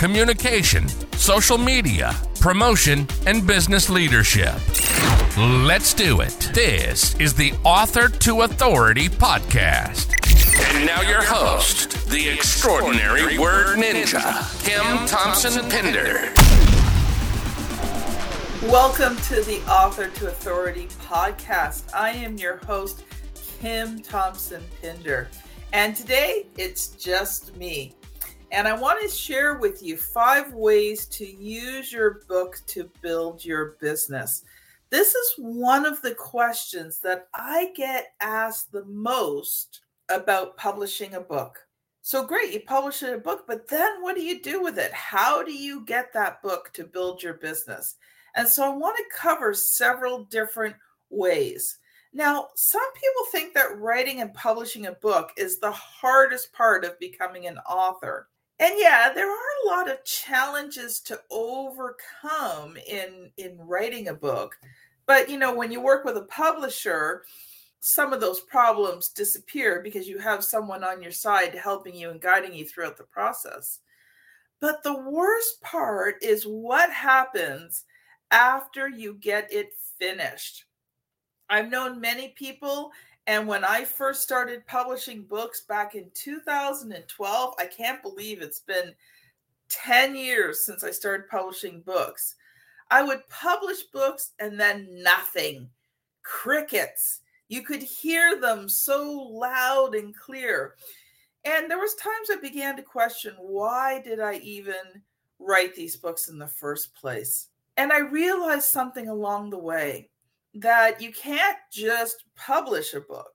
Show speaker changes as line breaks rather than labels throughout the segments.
communication, social media, promotion, and business leadership. Let's do it. This is the Author to Authority podcast. And now your host, the extraordinary word ninja, Kim Thompson Pinder.
Welcome to the Author to Authority podcast. I am your host, Kim Thompson Pinder. And today it's just me. And I want to share with you five ways to use your book to build your business. This is one of the questions that I get asked the most about publishing a book. So great, you publish a book, but then what do you do with it? How do you get that book to build your business? And so I want to cover several different ways. Now, some people think that writing and publishing a book is the hardest part of becoming an author. And yeah, there are a lot of challenges to overcome in in writing a book. But you know, when you work with a publisher, some of those problems disappear because you have someone on your side helping you and guiding you throughout the process. But the worst part is what happens after you get it finished. I've known many people, and when I first started publishing books back in 2012, I can't believe it's been 10 years since I started publishing books. I would publish books and then nothing. Crickets. You could hear them so loud and clear. And there was times I began to question why did I even write these books in the first place? And I realized something along the way that you can't just publish a book.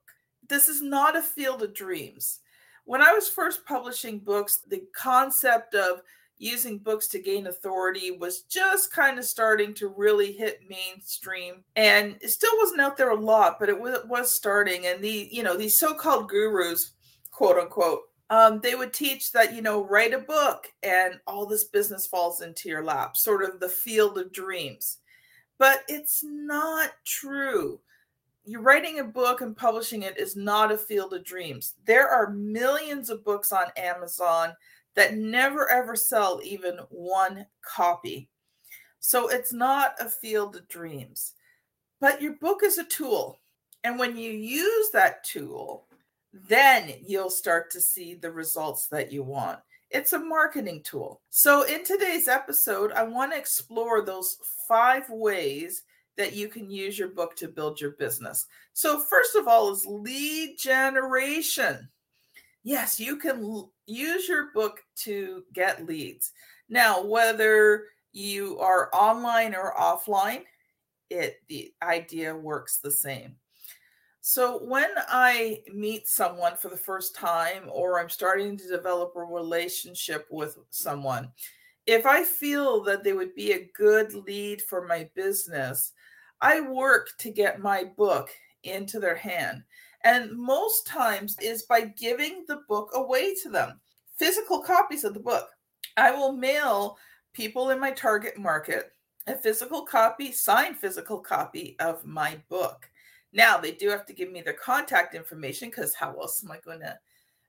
This is not a field of dreams. When I was first publishing books, the concept of using books to gain authority was just kind of starting to really hit mainstream and it still wasn't out there a lot but it was, starting and the you know these so-called gurus quote unquote um, they would teach that you know write a book and all this business falls into your lap sort of the field of dreams but it's not true you're writing a book and publishing it is not a field of dreams there are millions of books on amazon that never ever sell even one copy. So it's not a field of dreams. But your book is a tool. And when you use that tool, then you'll start to see the results that you want. It's a marketing tool. So, in today's episode, I want to explore those five ways that you can use your book to build your business. So, first of all, is lead generation yes, you can use your book to get leads. Now, whether you are online or offline, it the idea works the same. So when I meet someone for the first time or I'm starting to develop a relationship with someone, if I feel that they would be a good lead for my business, I work to get my book into their hand. And most times is by giving the book away to them physical copies of the book. I will mail people in my target market a physical copy signed physical copy of my book now they do have to give me their contact information because how else am i going to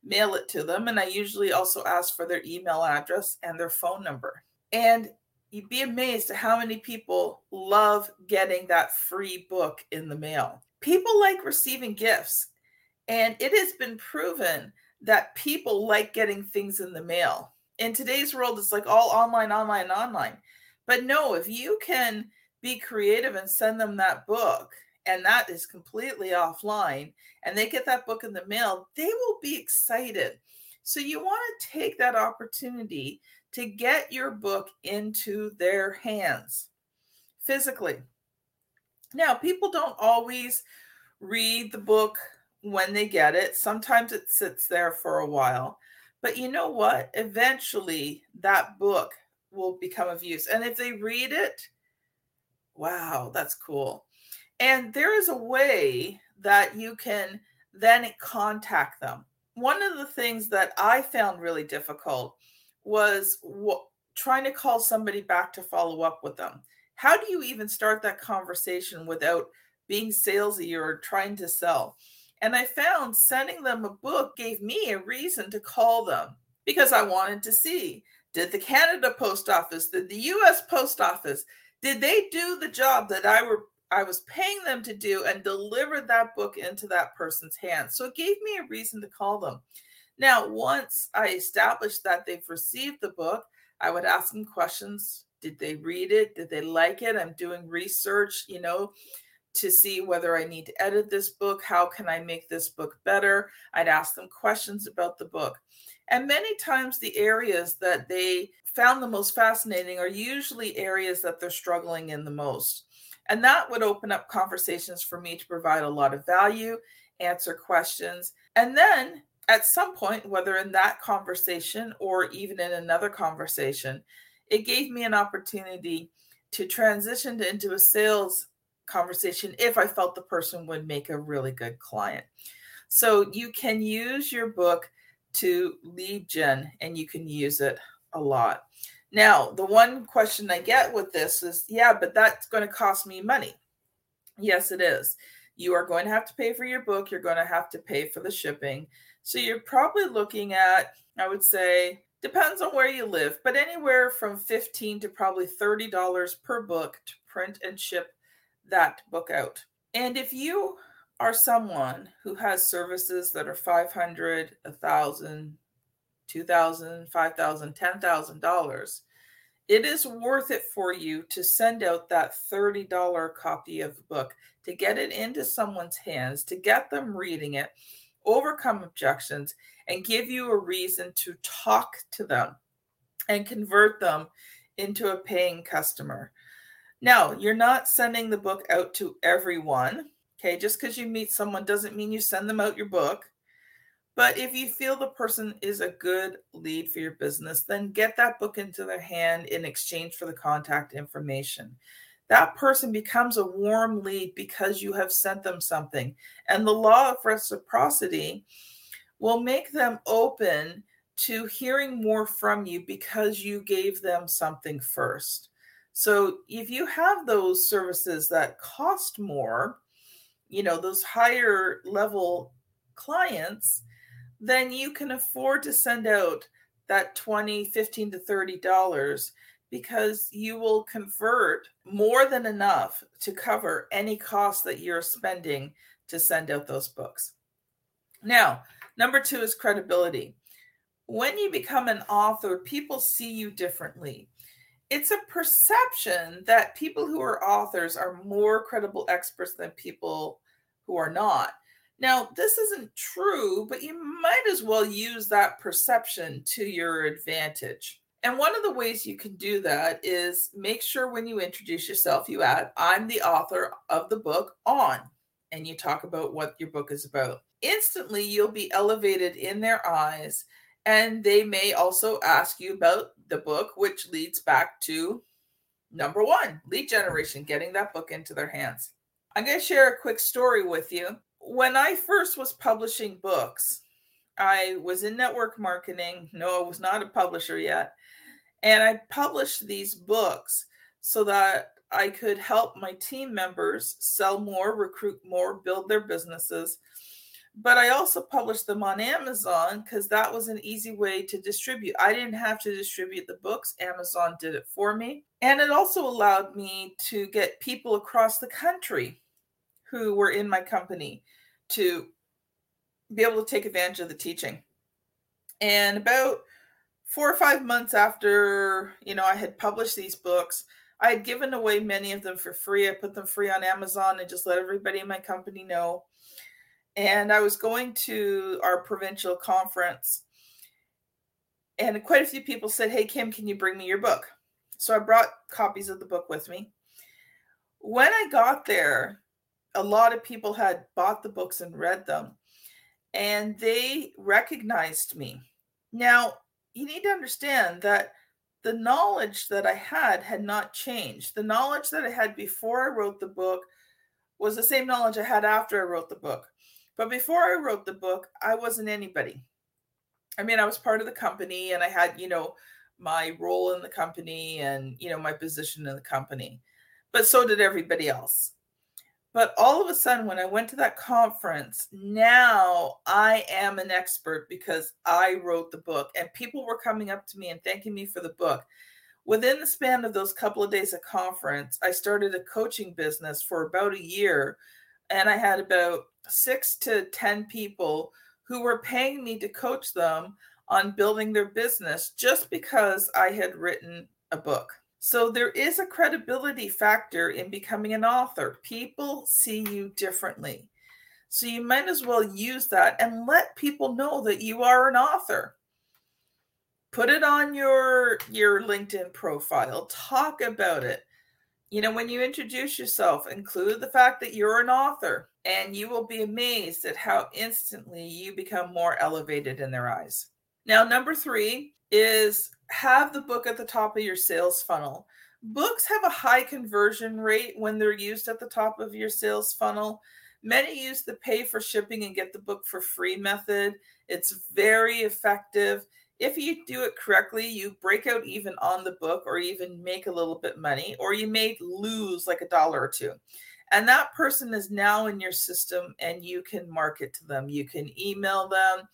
mail it to them and i usually also ask for their email address and their phone number and you'd be amazed at how many people love getting that free book in the mail people like receiving gifts. And it has been proven that people like getting things in the mail. In today's world, it's like all online, online, online. But no, if you can be creative and send them that book, and that is completely offline, and they get that book in the mail, they will be excited. So you want to take that opportunity to get your book into their hands physically. Now, people don't always read the book when they get it. Sometimes it sits there for a while. But you know what? Eventually, that book will become of use. And if they read it, wow, that's cool. And there is a way that you can then contact them. One of the things that I found really difficult was trying to call somebody back to follow up with them. How do you even start that conversation without being salesy or trying to sell? And I found sending them a book gave me a reason to call them because I wanted to see did the Canada Post Office, did the US Post Office, did they do the job that I were I was paying them to do and delivered that book into that person's hands. So it gave me a reason to call them. Now, once I established that they've received the book, I would ask them questions. Did they read it? Did they like it? I'm doing research, you know, to see whether I need to edit this book. How can I make this book better? I'd ask them questions about the book. And many times, the areas that they found the most fascinating are usually areas that they're struggling in the most. And that would open up conversations for me to provide a lot of value, answer questions. And then at some point, whether in that conversation or even in another conversation, it gave me an opportunity to transition into a sales conversation if I felt the person would make a really good client. So you can use your book to lead gen and you can use it a lot. Now, the one question I get with this is yeah, but that's going to cost me money. Yes, it is. You are going to have to pay for your book, you're going to have to pay for the shipping. So you're probably looking at, I would say, depends on where you live, but anywhere from 15 to probably $30 per book to print and ship that book out. And if you are someone who has services that are 500, 1000, 2000, 5000, 10000 dollars, it is worth it for you to send out that $30 copy of the book to get it into someone's hands, to get them reading it, overcome objections, and give you a reason to talk to them and convert them into a paying customer. Now, you're not sending the book out to everyone. Okay, just because you meet someone doesn't mean you send them out your book. But if you feel the person is a good lead for your business, then get that book into their hand in exchange for the contact information. That person becomes a warm lead because you have sent them something. And the law of reciprocity will make them open to hearing more from you because you gave them something first. So if you have those services that cost more, you know, those higher level clients, then you can afford to send out that 20 15 to 30 dollars because you will convert more than enough to cover any cost that you're spending to send out those books. Now number two is credibility. When you become an author people see you differently. It's a perception that people who are authors are more credible experts than people who are not now, this isn't true, but you might as well use that perception to your advantage. And one of the ways you can do that is make sure when you introduce yourself, you add, I'm the author of the book on, and you talk about what your book is about. Instantly, you'll be elevated in their eyes, and they may also ask you about the book, which leads back to number one lead generation, getting that book into their hands. I'm going to share a quick story with you when I first was publishing books, I was in network marketing. No, I was not a publisher yet. And I published these books so that I could help my team members sell more, recruit more, build their businesses. But I also published them on Amazon because that was an easy way to distribute. I didn't have to distribute the books, Amazon did it for me. And it also allowed me to get people across the country who were in my company to be able to take advantage of the teaching. And about four or five months after, you know, I had published these books, I had given away many of them for free. I put them free on Amazon and just let everybody in my company know. And I was going to our provincial conference, and quite a few people said, Hey, Kim, can you bring me your book? So I brought copies of the book with me. When I got there, a lot of people had bought the books and read them and they recognized me Now, you need to understand that the knowledge that I had had not changed. The knowledge that I had before I wrote the book was the same knowledge I had after I wrote the book. But before I wrote the book, I wasn't anybody. I mean, I was part of the company and I had, you know, my role in the company and, you know, my position in the company. But so did everybody else. But all of a sudden, when I went to that conference, now I am an expert because I wrote the book, and people were coming up to me and thanking me for the book. Within the span of those couple of days of conference, I started a coaching business for about a year, and I had about six to 10 people who were paying me to coach them on building their business just because I had written a book. So there is a credibility factor in becoming an author. People see you differently. So you might as well use that and let people know that you are an author. Put it on your your LinkedIn profile. Talk about it. You know, when you introduce yourself, include the fact that you're an author, and you will be amazed at how instantly you become more elevated in their eyes. Now, number three is have the book at the top of your sales funnel. Books have a high conversion rate when they're used at the top of your sales funnel. Many use the pay for shipping and get the book for free method. It's very effective. If you do it correctly, you break out even on the book or even make a little bit money, or you may lose like a dollar or two. And that person is now in your system and you can market to them. You can email them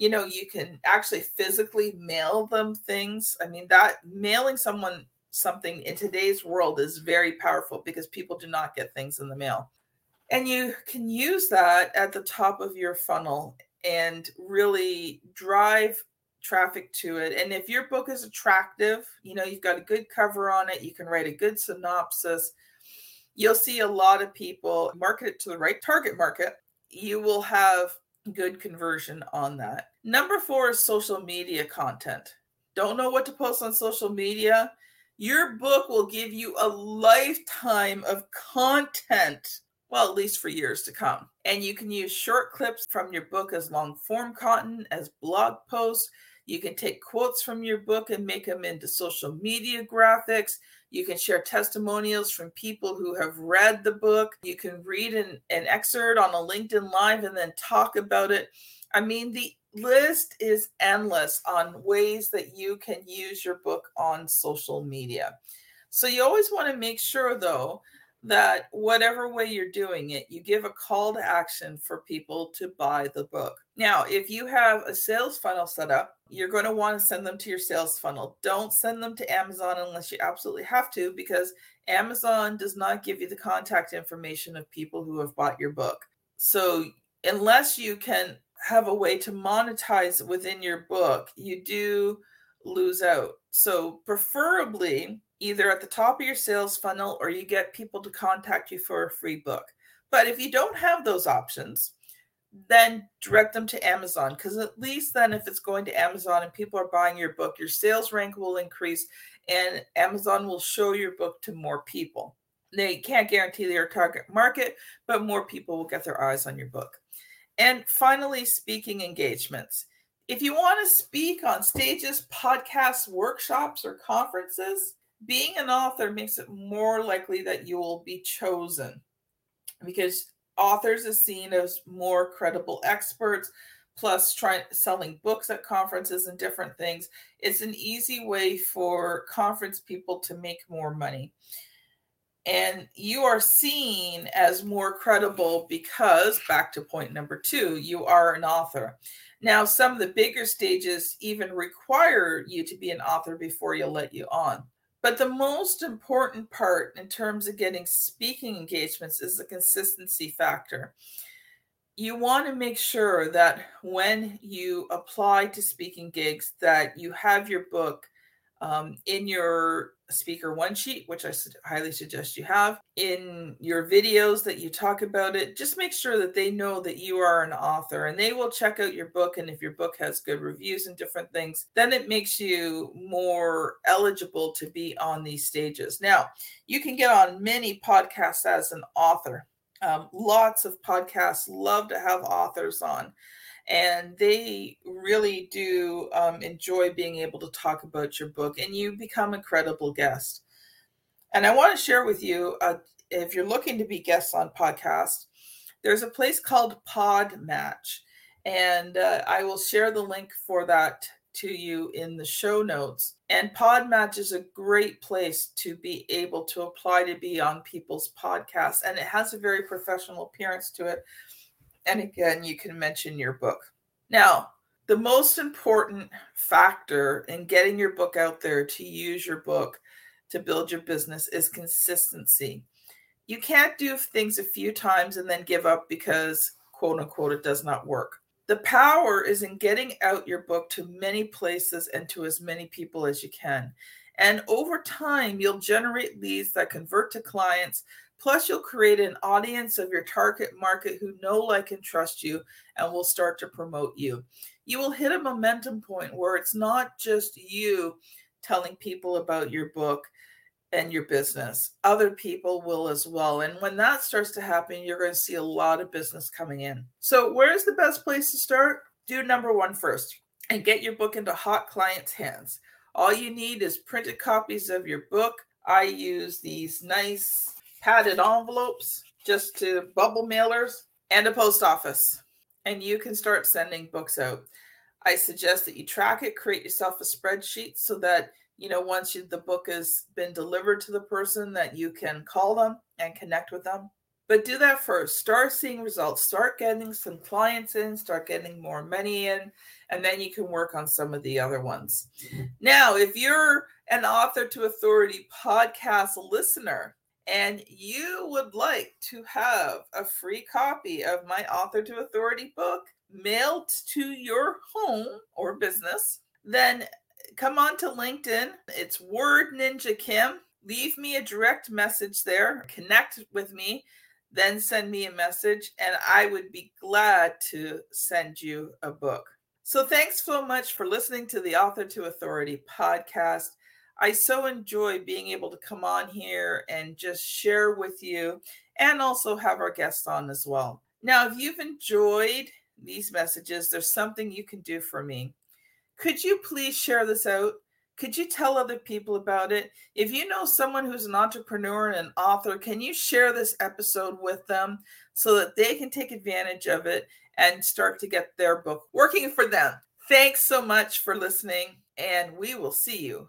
you know you can actually physically mail them things. I mean that mailing someone something in today's world is very powerful because people do not get things in the mail. And you can use that at the top of your funnel and really drive traffic to it. And if your book is attractive you know you've got a good cover on it you can write a good synopsis you'll see a lot of people market it to the right target market. You will have good conversion on that. Number four is social media content. Don't know what to post on social media? Your book will give you a lifetime of content, well, at least for years to come. And you can use short clips from your book as long form content, as blog posts. You can take quotes from your book and make them into social media graphics. You can share testimonials from people who have read the book. You can read an, an excerpt on a LinkedIn Live and then talk about it. I mean, the list is endless on ways that you can use your book on social media. So you always want to make sure, though, that whatever way you're doing it, you give a call to action for people to buy the book. Now, if you have a sales funnel set up, you're going to want to send them to your sales funnel. Don't send them to Amazon unless you absolutely have to, because Amazon does not give you the contact information of people who have bought your book. So, unless you can have a way to monetize within your book, you do lose out. So, preferably, either at the top of your sales funnel or you get people to contact you for a free book. But if you don't have those options, then direct them to Amazon because at least then, if it's going to Amazon and people are buying your book, your sales rank will increase and Amazon will show your book to more people. They can't guarantee their target market, but more people will get their eyes on your book. And finally, speaking engagements. If you want to speak on stages, podcasts, workshops, or conferences, being an author makes it more likely that you will be chosen because authors is seen as more credible experts plus trying selling books at conferences and different things. It's an easy way for conference people to make more money. And you are seen as more credible because back to point number 2 you are an author. Now some of the bigger stages even require you to be an author before you'll let you on but the most important part in terms of getting speaking engagements is the consistency factor. You want to make sure that when you apply to speaking gigs that you have your book um, in your speaker one sheet, which I highly suggest you have, in your videos that you talk about it. Just make sure that they know that you are an author and they will check out your book. And if your book has good reviews and different things, then it makes you more eligible to be on these stages. Now, you can get on many podcasts as an author. Um, lots of podcasts love to have authors on. And they really do um, enjoy being able to talk about your book, and you become a credible guest. And I want to share with you uh, if you're looking to be guests on podcast, there's a place called Podmatch, and uh, I will share the link for that to you in the show notes. And Podmatch is a great place to be able to apply to be on people's podcasts, and it has a very professional appearance to it. And again, you can mention your book. Now, the most important factor in getting your book out there to use your book to build your business is consistency. You can't do things a few times and then give up because, quote unquote, it does not work. The power is in getting out your book to many places and to as many people as you can. And over time, you'll generate leads that convert to clients. Plus, you'll create an audience of your target market who know, like, and trust you and will start to promote you. You will hit a momentum point where it's not just you telling people about your book and your business. Other people will as well. And when that starts to happen, you're going to see a lot of business coming in. So, where's the best place to start? Do number one first and get your book into hot clients' hands. All you need is printed copies of your book. I use these nice padded envelopes just to bubble mailers and a post office. And you can start sending books out. I suggest that you track it, create yourself a spreadsheet so that you know once you, the book has been delivered to the person that you can call them and connect with them. But do that first. Start seeing results. Start getting some clients in. Start getting more money in. And then you can work on some of the other ones. Mm-hmm. Now if you're an author to authority podcast listener and you would like to have a free copy of my author to authority book mailed to your home or business then come on to LinkedIn. It's Word Ninja Kim. Leave me a direct message there. Connect with me, then send me a message, and I would be glad to send you a book. So, thanks so much for listening to the Author to Authority podcast. I so enjoy being able to come on here and just share with you and also have our guests on as well. Now, if you've enjoyed these messages, there's something you can do for me could you please share this out? Could you tell other people about it? If you know someone who's an entrepreneur and an author, can you share this episode with them so that they can take advantage of it and start to get their book working for them? Thanks so much for listening, and we will see you